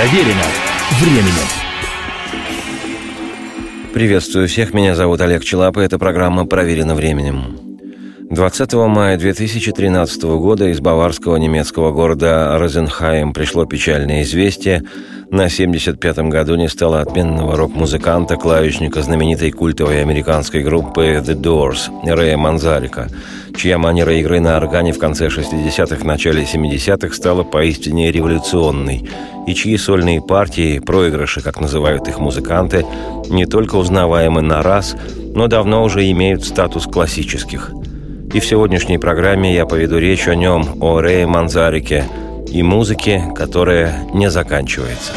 Проверено временем. Приветствую всех, меня зовут Олег Челап, и эта программа «Проверено временем». 20 мая 2013 года из баварского немецкого города Розенхайм пришло печальное известие. На 75-м году не стало отменного рок-музыканта, клавишника знаменитой культовой американской группы The Doors Рэя Манзарика, чья манера игры на органе в конце 60-х, начале 70-х стала поистине революционной, и чьи сольные партии, проигрыши, как называют их музыканты, не только узнаваемы на раз, но давно уже имеют статус классических – и в сегодняшней программе я поведу речь о нем, о Рэе Манзарике и музыке, которая не заканчивается.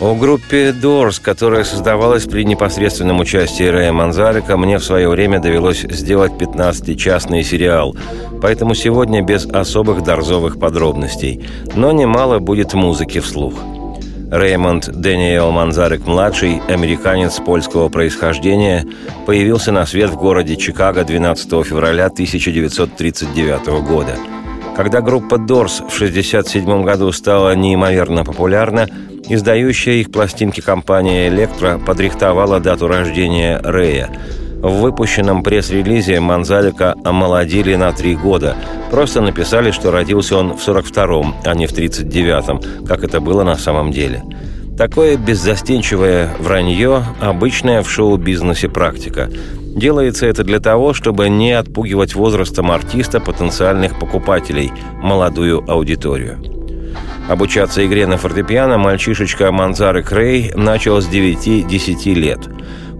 О группе Doors, которая создавалась при непосредственном участии Рэя Манзарика, мне в свое время довелось сделать 15-частный сериал, поэтому сегодня без особых дорзовых подробностей, но немало будет музыки вслух. Реймонд Дэниел Манзарик-младший, американец польского происхождения, появился на свет в городе Чикаго 12 февраля 1939 года. Когда группа Doors в 1967 году стала неимоверно популярна, Издающая их пластинки компания «Электро» подрихтовала дату рождения Рэя. В выпущенном пресс-релизе Манзалика омолодили на три года. Просто написали, что родился он в 42-м, а не в 39-м, как это было на самом деле. Такое беззастенчивое вранье – обычная в шоу-бизнесе практика. Делается это для того, чтобы не отпугивать возрастом артиста потенциальных покупателей, молодую аудиторию. Обучаться игре на фортепиано мальчишечка Манзары Крей начал с 9-10 лет.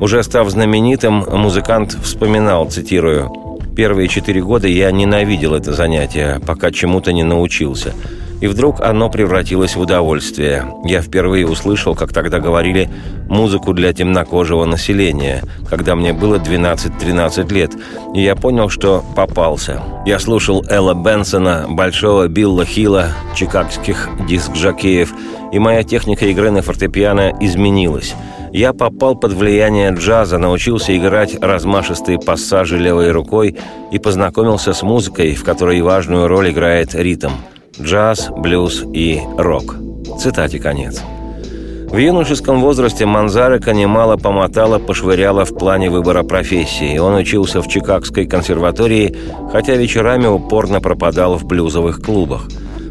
Уже став знаменитым, музыкант вспоминал, цитирую, «Первые четыре года я ненавидел это занятие, пока чему-то не научился. И вдруг оно превратилось в удовольствие. Я впервые услышал, как тогда говорили, музыку для темнокожего населения, когда мне было 12-13 лет, и я понял, что попался. Я слушал Элла Бенсона, Большого Билла Хилла, чикагских диск-жокеев, и моя техника игры на фортепиано изменилась. Я попал под влияние джаза, научился играть размашистые пассажи левой рукой и познакомился с музыкой, в которой важную роль играет ритм – джаз, блюз и рок. Цитате конец. В юношеском возрасте Манзарека немало помотала, пошвыряла в плане выбора профессии. Он учился в Чикагской консерватории, хотя вечерами упорно пропадал в блюзовых клубах.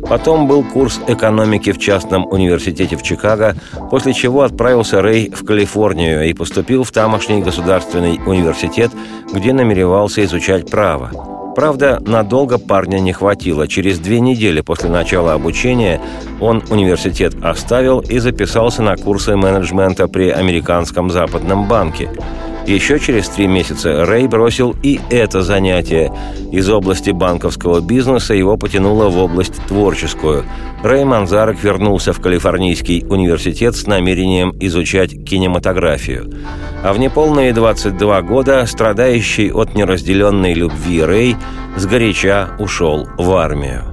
Потом был курс экономики в частном университете в Чикаго, после чего отправился Рэй в Калифорнию и поступил в тамошний государственный университет, где намеревался изучать право. Правда, надолго парня не хватило. Через две недели после начала обучения он университет оставил и записался на курсы менеджмента при Американском западном банке. Еще через три месяца Рэй бросил и это занятие. Из области банковского бизнеса его потянуло в область творческую. Рэй Манзарек вернулся в Калифорнийский университет с намерением изучать кинематографию. А в неполные 22 года страдающий от неразделенной любви Рэй сгоряча ушел в армию.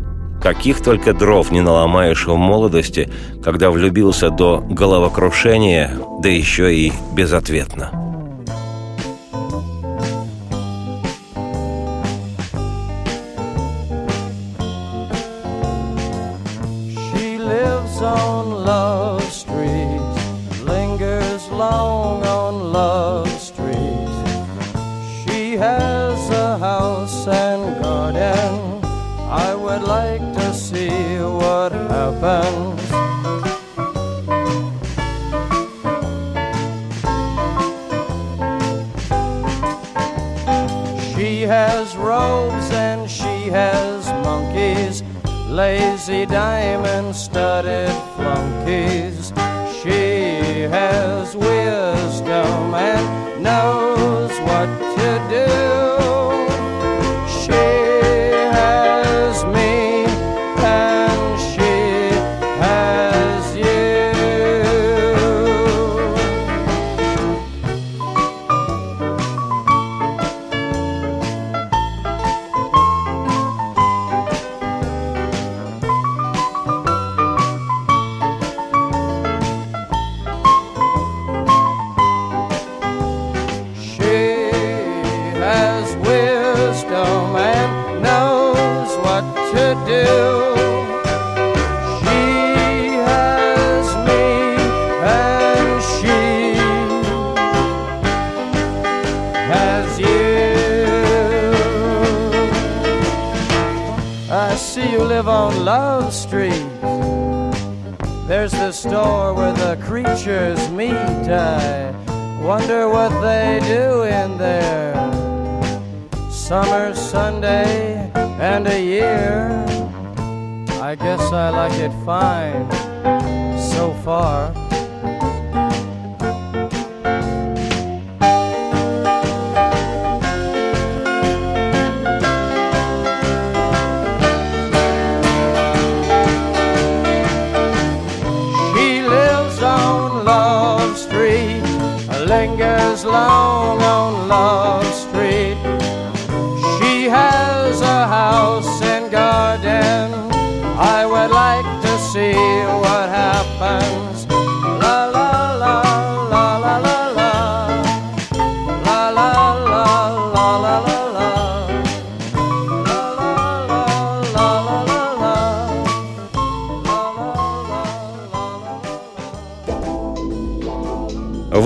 Каких только дров не наломаешь в молодости, когда влюбился до головокрушения, да еще и безответно. Lazy diamond studded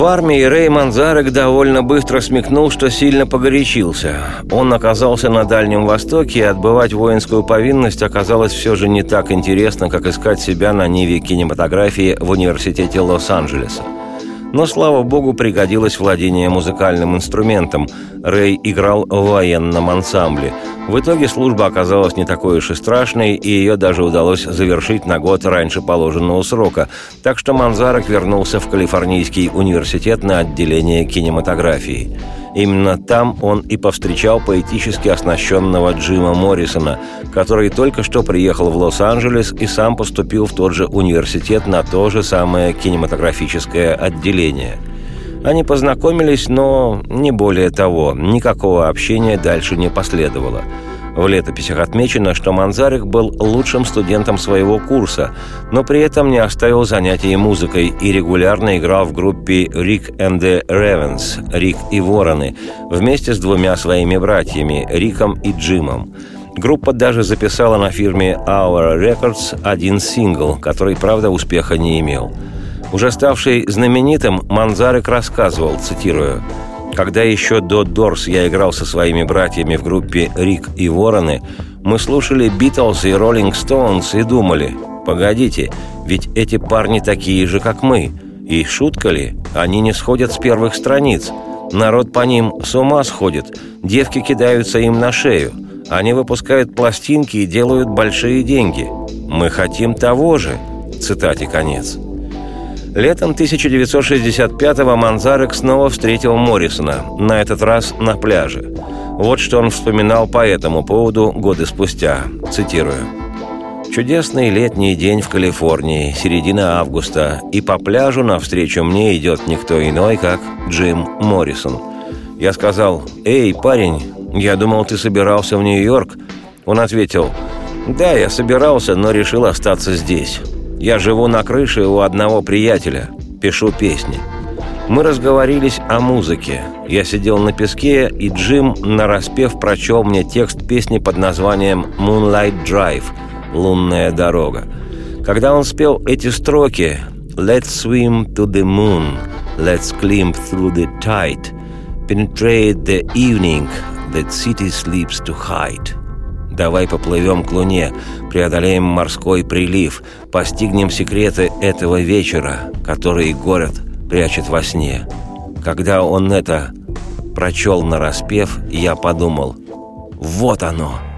В армии Рэй Манзарек довольно быстро смекнул, что сильно погорячился. Он оказался на Дальнем Востоке, и отбывать воинскую повинность оказалось все же не так интересно, как искать себя на ниве кинематографии в Университете Лос-Анджелеса. Но, слава богу, пригодилось владение музыкальным инструментом. Рэй играл в военном ансамбле. В итоге служба оказалась не такой уж и страшной, и ее даже удалось завершить на год раньше положенного срока. Так что Манзарок вернулся в Калифорнийский университет на отделение кинематографии. Именно там он и повстречал поэтически оснащенного Джима Моррисона, который только что приехал в Лос-Анджелес и сам поступил в тот же университет на то же самое кинематографическое отделение. Они познакомились, но не более того, никакого общения дальше не последовало – в летописях отмечено, что Манзарик был лучшим студентом своего курса, но при этом не оставил занятий музыкой и регулярно играл в группе «Рик and the Ravens» «Рик и Вороны» вместе с двумя своими братьями Риком и Джимом. Группа даже записала на фирме Our Records один сингл, который, правда, успеха не имел. Уже ставший знаменитым, Манзарик рассказывал, цитирую, когда еще до Дорс я играл со своими братьями в группе «Рик и Вороны», Мы слушали Битлз и Роллинг Стоунс и думали, погодите, ведь эти парни такие же, как мы. И шутка ли? Они не сходят с первых страниц. Народ по ним с ума сходит. Девки кидаются им на шею. Они выпускают пластинки и делают большие деньги. Мы хотим того же. Цитате конец. Летом 1965-го Манзарек снова встретил Моррисона, на этот раз на пляже. Вот что он вспоминал по этому поводу годы спустя. Цитирую. «Чудесный летний день в Калифорнии, середина августа, и по пляжу навстречу мне идет никто иной, как Джим Моррисон. Я сказал, «Эй, парень, я думал, ты собирался в Нью-Йорк». Он ответил, «Да, я собирался, но решил остаться здесь. Я живу на крыше у одного приятеля, пишу песни. Мы разговорились о музыке. Я сидел на песке, и Джим, нараспев, прочел мне текст песни под названием «Moonlight Drive» — «Лунная дорога». Когда он спел эти строки «Let's swim to the moon, let's climb through the tide, penetrate the evening that city sleeps to hide». Давай поплывем к Луне, преодолеем морской прилив, постигнем секреты этого вечера, который город прячет во сне. Когда он это прочел на распев, я подумал, вот оно —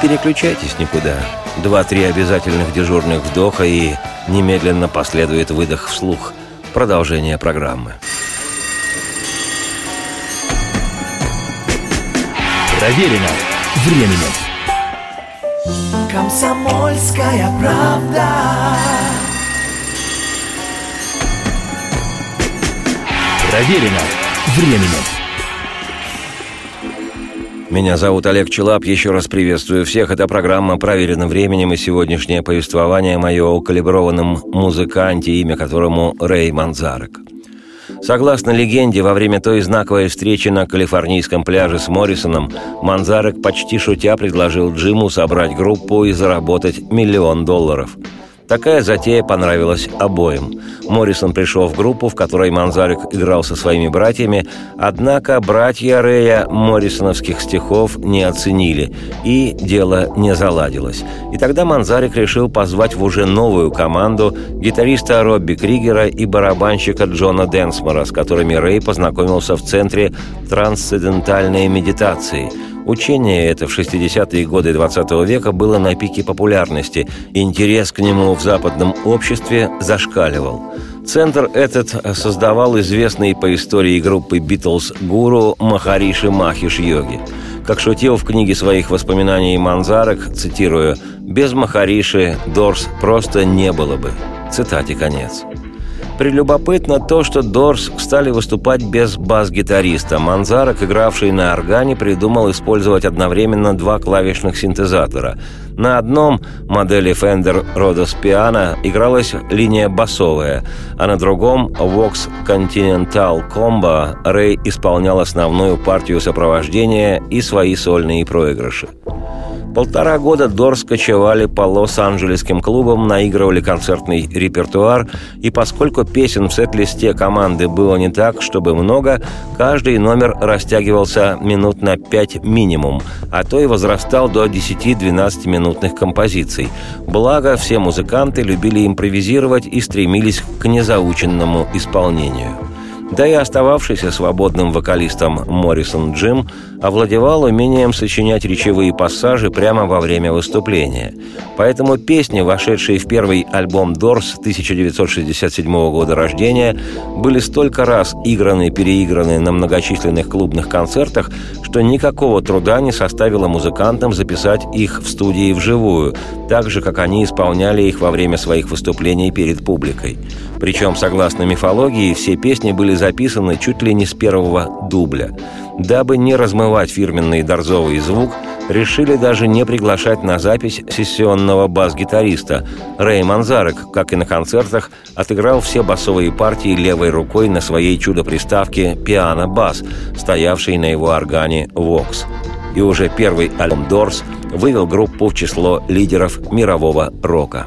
переключайтесь никуда. Два-три обязательных дежурных вдоха и немедленно последует выдох вслух. Продолжение программы. Проверено временем. Комсомольская правда. Проверено временем. Меня зовут Олег Челап. Еще раз приветствую всех. Это программа «Проверено временем» и сегодняшнее повествование мое о калиброванном музыканте, имя которому Рэй Манзарек. Согласно легенде, во время той знаковой встречи на калифорнийском пляже с Моррисоном, Манзарек почти шутя предложил Джиму собрать группу и заработать миллион долларов – Такая затея понравилась обоим. Моррисон пришел в группу, в которой Манзарик играл со своими братьями, однако братья Рея моррисоновских стихов не оценили, и дело не заладилось. И тогда Манзарик решил позвать в уже новую команду гитариста Робби Кригера и барабанщика Джона Денсмора, с которыми Рэй познакомился в центре трансцендентальной медитации – Учение это в 60-е годы XX века было на пике популярности. Интерес к нему в западном обществе зашкаливал. Центр этот создавал известный по истории группы «Битлз» гуру Махариши Махиш Йоги. Как шутил в книге своих воспоминаний Манзарек, цитирую, «Без Махариши Дорс просто не было бы». Цитате конец. Прелюбопытно то, что Дорс стали выступать без бас-гитариста. Манзарок, игравший на органе, придумал использовать одновременно два клавишных синтезатора. На одном модели Fender Rhodes Piano игралась линия басовая, а на другом Vox Continental Combo Рэй исполнял основную партию сопровождения и свои сольные проигрыши. Полтора года Дорс кочевали по Лос-Анджелесским клубам, наигрывали концертный репертуар, и поскольку песен в сет-листе команды было не так, чтобы много, каждый номер растягивался минут на пять минимум, а то и возрастал до 10-12 минутных композиций. Благо, все музыканты любили импровизировать и стремились к незаученному исполнению. Да и остававшийся свободным вокалистом Моррисон Джим овладевал умением сочинять речевые пассажи прямо во время выступления. Поэтому песни, вошедшие в первый альбом Дорс 1967 года рождения, были столько раз играны и переиграны на многочисленных клубных концертах, что никакого труда не составило музыкантам записать их в студии вживую, так же, как они исполняли их во время своих выступлений перед публикой. Причем, согласно мифологии, все песни были записаны чуть ли не с первого дубля. Дабы не размывать фирменный дорзовый звук, решили даже не приглашать на запись сессионного бас-гитариста. Рэй Манзарек, как и на концертах, отыграл все басовые партии левой рукой на своей чудо-приставке «Пиано-бас», стоявшей на его органе «Вокс». И уже первый альбом «Дорс» вывел группу в число лидеров мирового рока.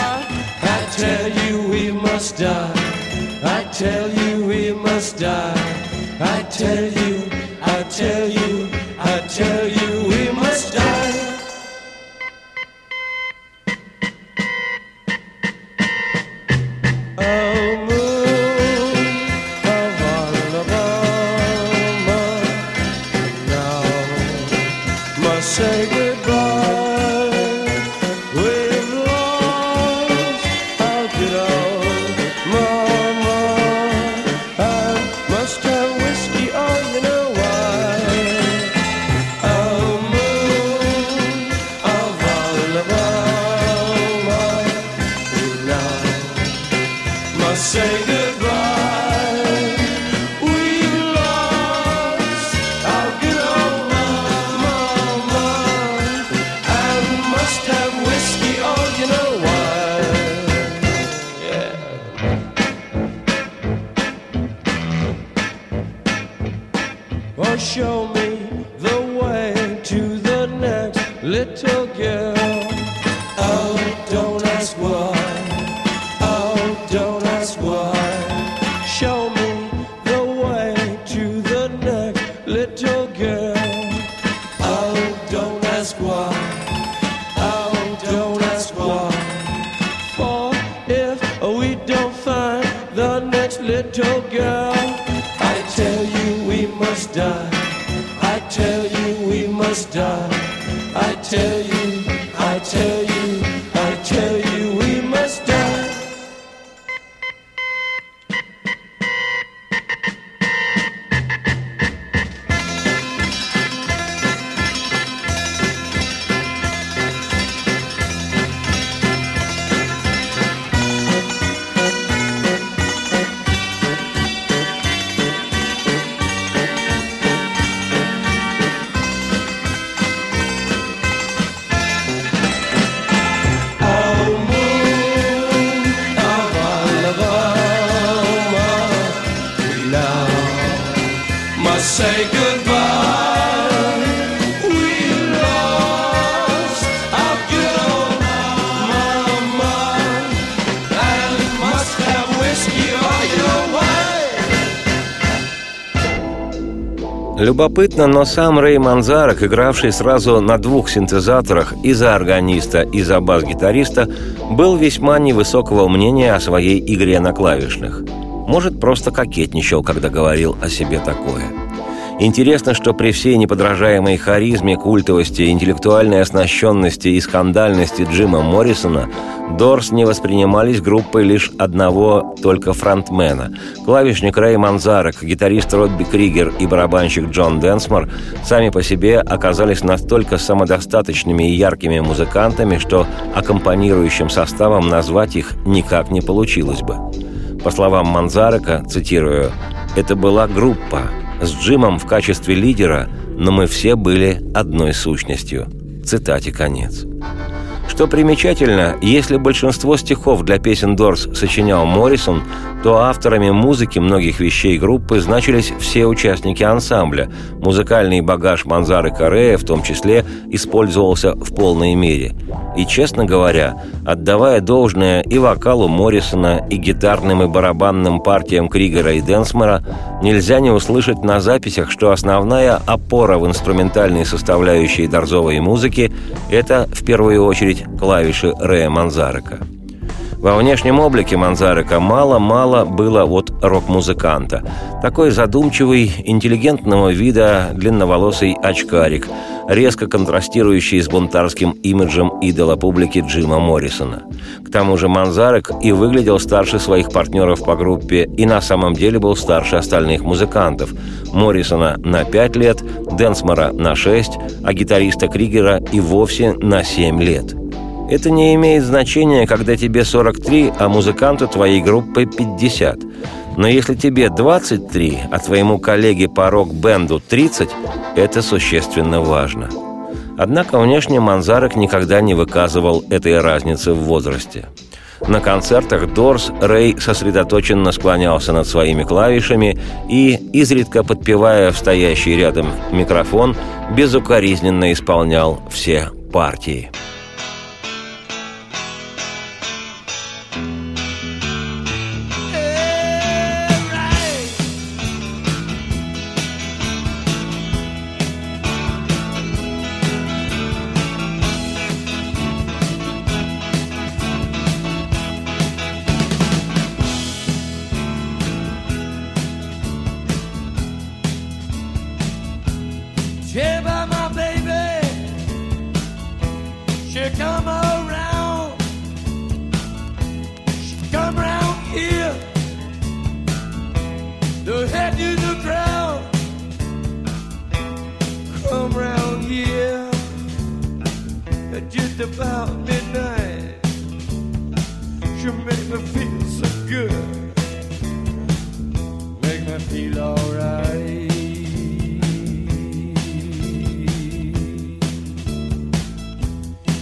die. I tell you we must die. I tell you, Любопытно, но сам Рэй Манзарек, игравший сразу на двух синтезаторах и за органиста, и за бас-гитариста, был весьма невысокого мнения о своей игре на клавишных. Может, просто кокетничал, когда говорил о себе такое. Интересно, что при всей неподражаемой харизме, культовости, интеллектуальной оснащенности и скандальности Джима Моррисона Дорс не воспринимались группой лишь одного только фронтмена. Клавишник Рэй Манзарек, гитарист Робби Кригер и барабанщик Джон Денсмор сами по себе оказались настолько самодостаточными и яркими музыкантами, что аккомпанирующим составом назвать их никак не получилось бы. По словам Манзарека, цитирую, «Это была группа, с Джимом в качестве лидера, но мы все были одной сущностью». Цитате конец. Что примечательно, если большинство стихов для песен Дорс сочинял Моррисон, то авторами музыки многих вещей группы значились все участники ансамбля. Музыкальный багаж Манзары Корея в том числе использовался в полной мере. И, честно говоря, отдавая должное и вокалу Моррисона, и гитарным и барабанным партиям Кригера и Денсмора, нельзя не услышать на записях, что основная опора в инструментальной составляющей дорзовой музыки – это, в первую очередь, клавиши Рэя Манзарека. Во внешнем облике Манзарека мало-мало было вот рок-музыканта. Такой задумчивый, интеллигентного вида, длинноволосый очкарик, резко контрастирующий с бунтарским имиджем идола публики Джима Моррисона. К тому же Манзарек и выглядел старше своих партнеров по группе, и на самом деле был старше остальных музыкантов. Моррисона на 5 лет, Денсмора на 6, а гитариста Кригера и вовсе на 7 лет – это не имеет значения, когда тебе 43, а музыканту твоей группы 50. Но если тебе 23, а твоему коллеге по рок-бенду 30, это существенно важно. Однако внешне Манзарек никогда не выказывал этой разницы в возрасте. На концертах Дорс Рэй сосредоточенно склонялся над своими клавишами и, изредка подпевая в стоящий рядом микрофон, безукоризненно исполнял все партии. Just about midnight. She make me feel so good, make me feel alright.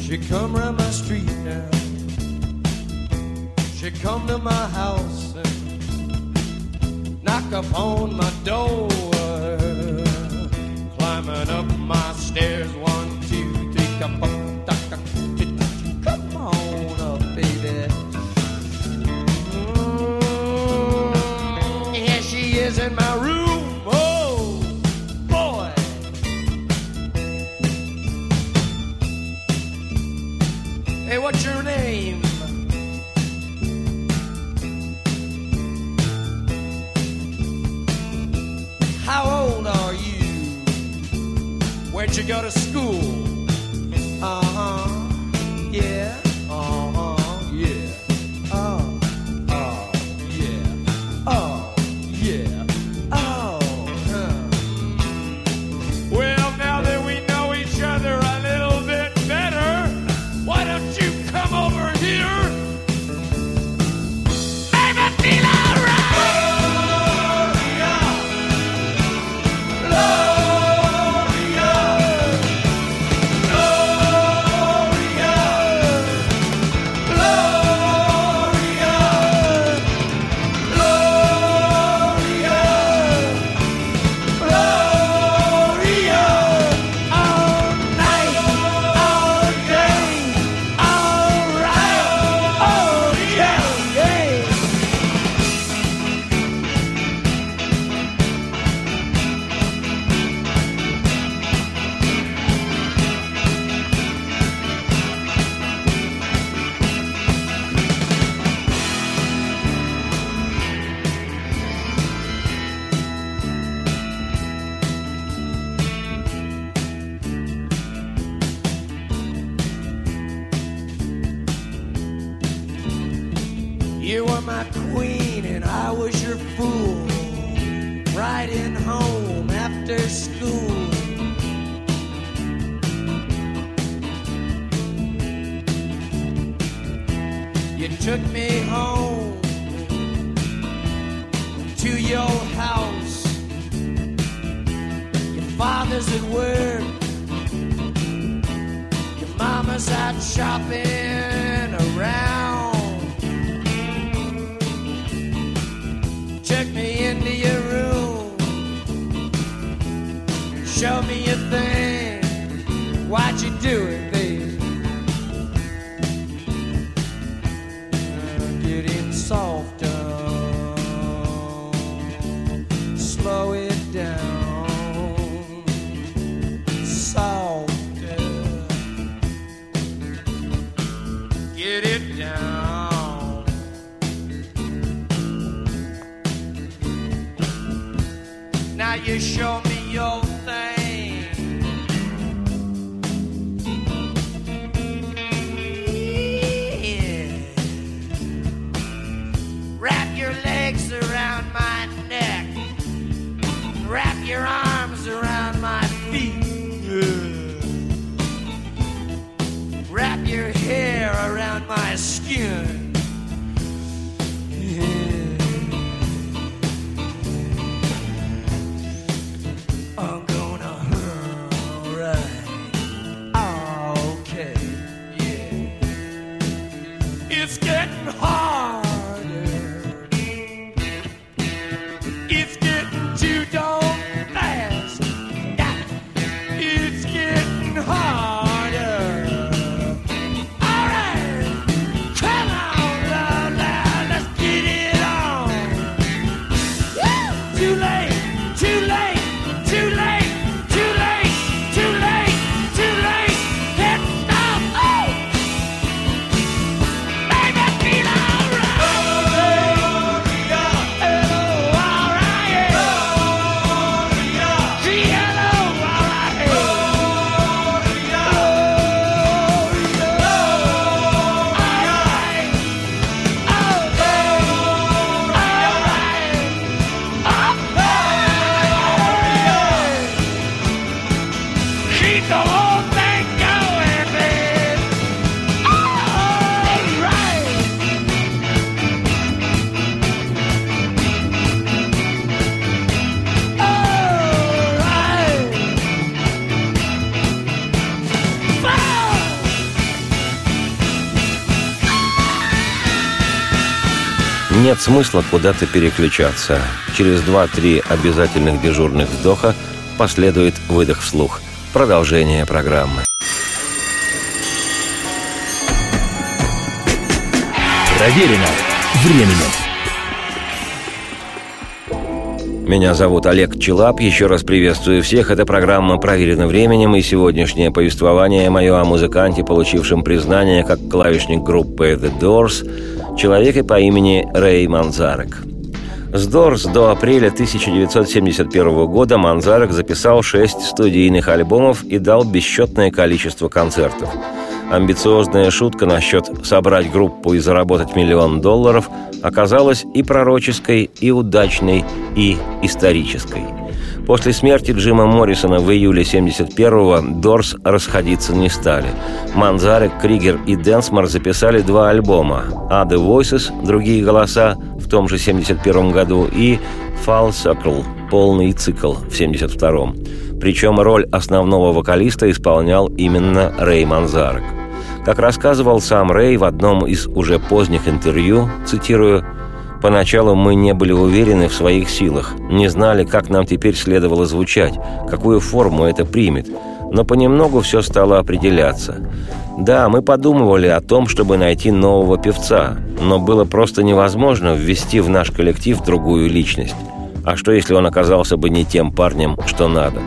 She come round my street now. She come to my house and knock upon my door. Climbing up my stairs, in my room. Oh, boy. Hey, what's your name? How old are you? Where'd you go to school? You took me home to your house. Your father's at work. Your mama's out shopping around. Took me into your room. Show me your thing. Why'd you do it? saw нет смысла куда-то переключаться. Через два-три обязательных дежурных вдоха последует выдох вслух. Продолжение программы. Проверено временем. Меня зовут Олег Челап. Еще раз приветствую всех. Это программа «Проверено временем» и сегодняшнее повествование мое о музыканте, получившем признание как клавишник группы The Doors – человека по имени Рэй Манзарек. С Дорс до апреля 1971 года Манзарек записал шесть студийных альбомов и дал бесчетное количество концертов. Амбициозная шутка насчет собрать группу и заработать миллион долларов оказалась и пророческой, и удачной, и исторической – После смерти Джима Моррисона в июле 71-го Дорс расходиться не стали. Манзарек, Кригер и Денсмор записали два альбома «Other Voices» — «Другие голоса» в том же 71 году и «Fall Circle» — «Полный цикл» в 72-м. Причем роль основного вокалиста исполнял именно Рэй Манзарек. Как рассказывал сам Рэй в одном из уже поздних интервью, цитирую, Поначалу мы не были уверены в своих силах, не знали, как нам теперь следовало звучать, какую форму это примет, но понемногу все стало определяться. Да, мы подумывали о том, чтобы найти нового певца, но было просто невозможно ввести в наш коллектив другую личность. А что, если он оказался бы не тем парнем, что надо?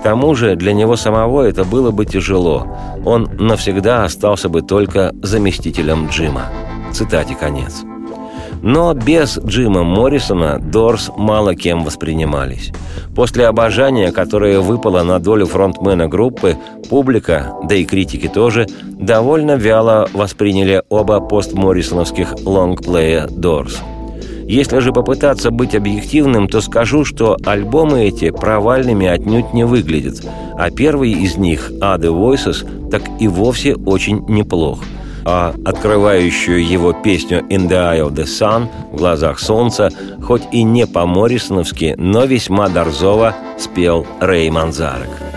К тому же для него самого это было бы тяжело. Он навсегда остался бы только заместителем Джима. Цитате конец. Но без Джима Моррисона Дорс мало кем воспринимались. После обожания, которое выпало на долю фронтмена группы, публика, да и критики тоже, довольно вяло восприняли оба постморрисоновских лонгплея Дорс. Если же попытаться быть объективным, то скажу, что альбомы эти провальными отнюдь не выглядят, а первый из них, «Other Voices», так и вовсе очень неплох – а открывающую его песню «In the Eye of the Sun» в глазах солнца, хоть и не по-моррисоновски, но весьма дорзово спел Рэй Манзарек.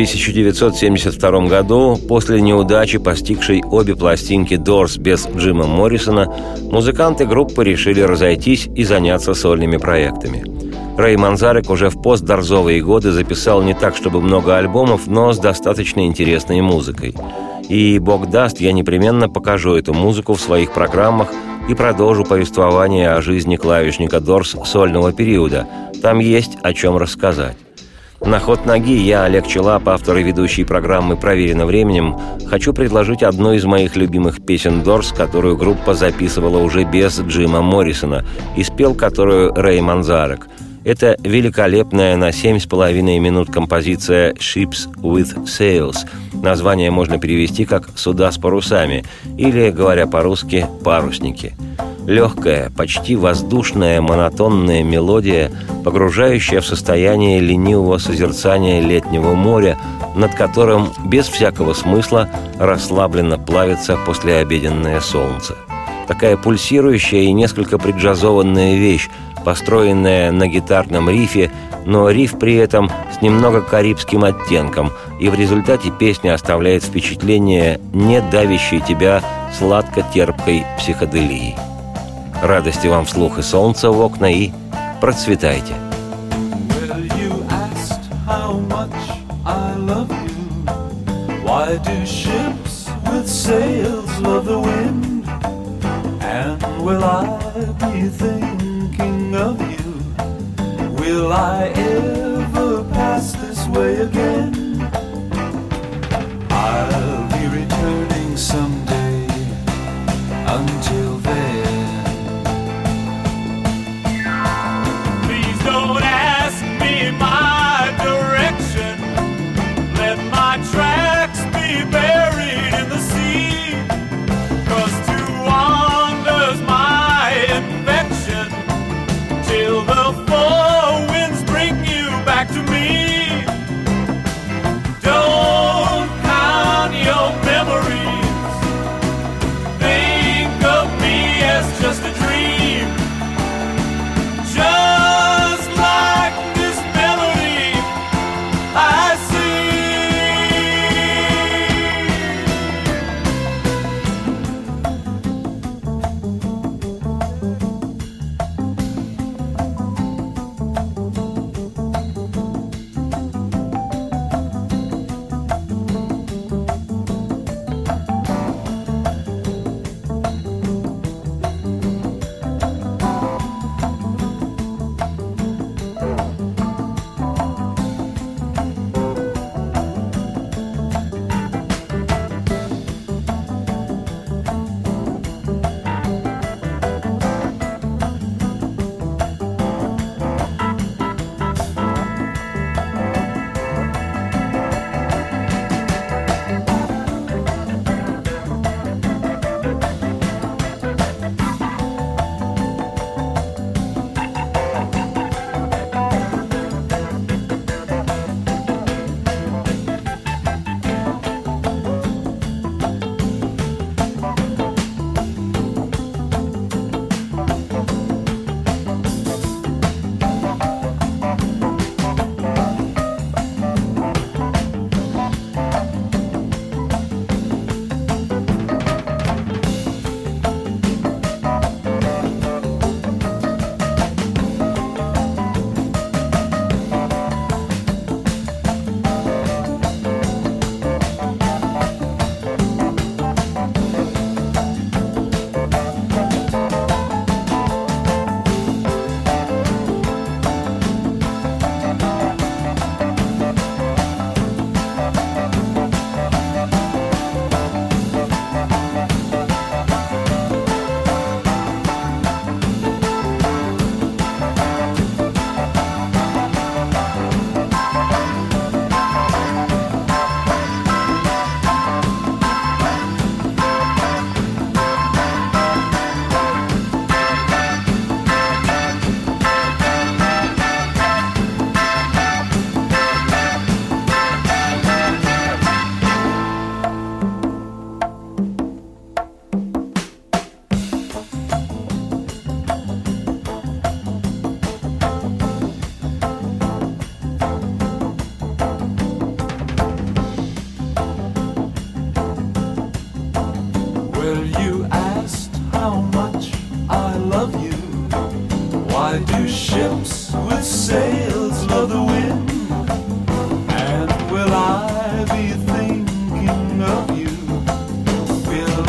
1972 году, после неудачи, постигшей обе пластинки Дорс без Джима Моррисона, музыканты группы решили разойтись и заняться сольными проектами. Рэй Манзарек уже в постдорзовые годы записал не так, чтобы много альбомов, но с достаточно интересной музыкой. И, бог даст, я непременно покажу эту музыку в своих программах и продолжу повествование о жизни клавишника Дорс сольного периода. Там есть о чем рассказать. На ход ноги я, Олег Челап, автор и ведущий программы «Проверено временем», хочу предложить одну из моих любимых песен «Дорс», которую группа записывала уже без Джима Моррисона и спел которую Рэй Манзарек. Это великолепная на семь с половиной минут композиция «Ships with Sails». Название можно перевести как «Суда с парусами» или, говоря по-русски, «Парусники». Легкая, почти воздушная, монотонная мелодия, погружающая в состояние ленивого созерцания летнего моря, над которым без всякого смысла расслабленно плавится послеобеденное солнце. Такая пульсирующая и несколько преджазованная вещь, построенная на гитарном рифе, но риф при этом с немного карибским оттенком, и в результате песня оставляет впечатление не давящей тебя сладко-терпкой психоделии. Радости вам вслух и солнца в окна и процветайте. Why do ships with sails love the wind? And will I be thinking of you? Will I ever pass this way again? I'll be returning someday.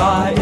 I.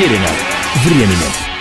Проверено временем.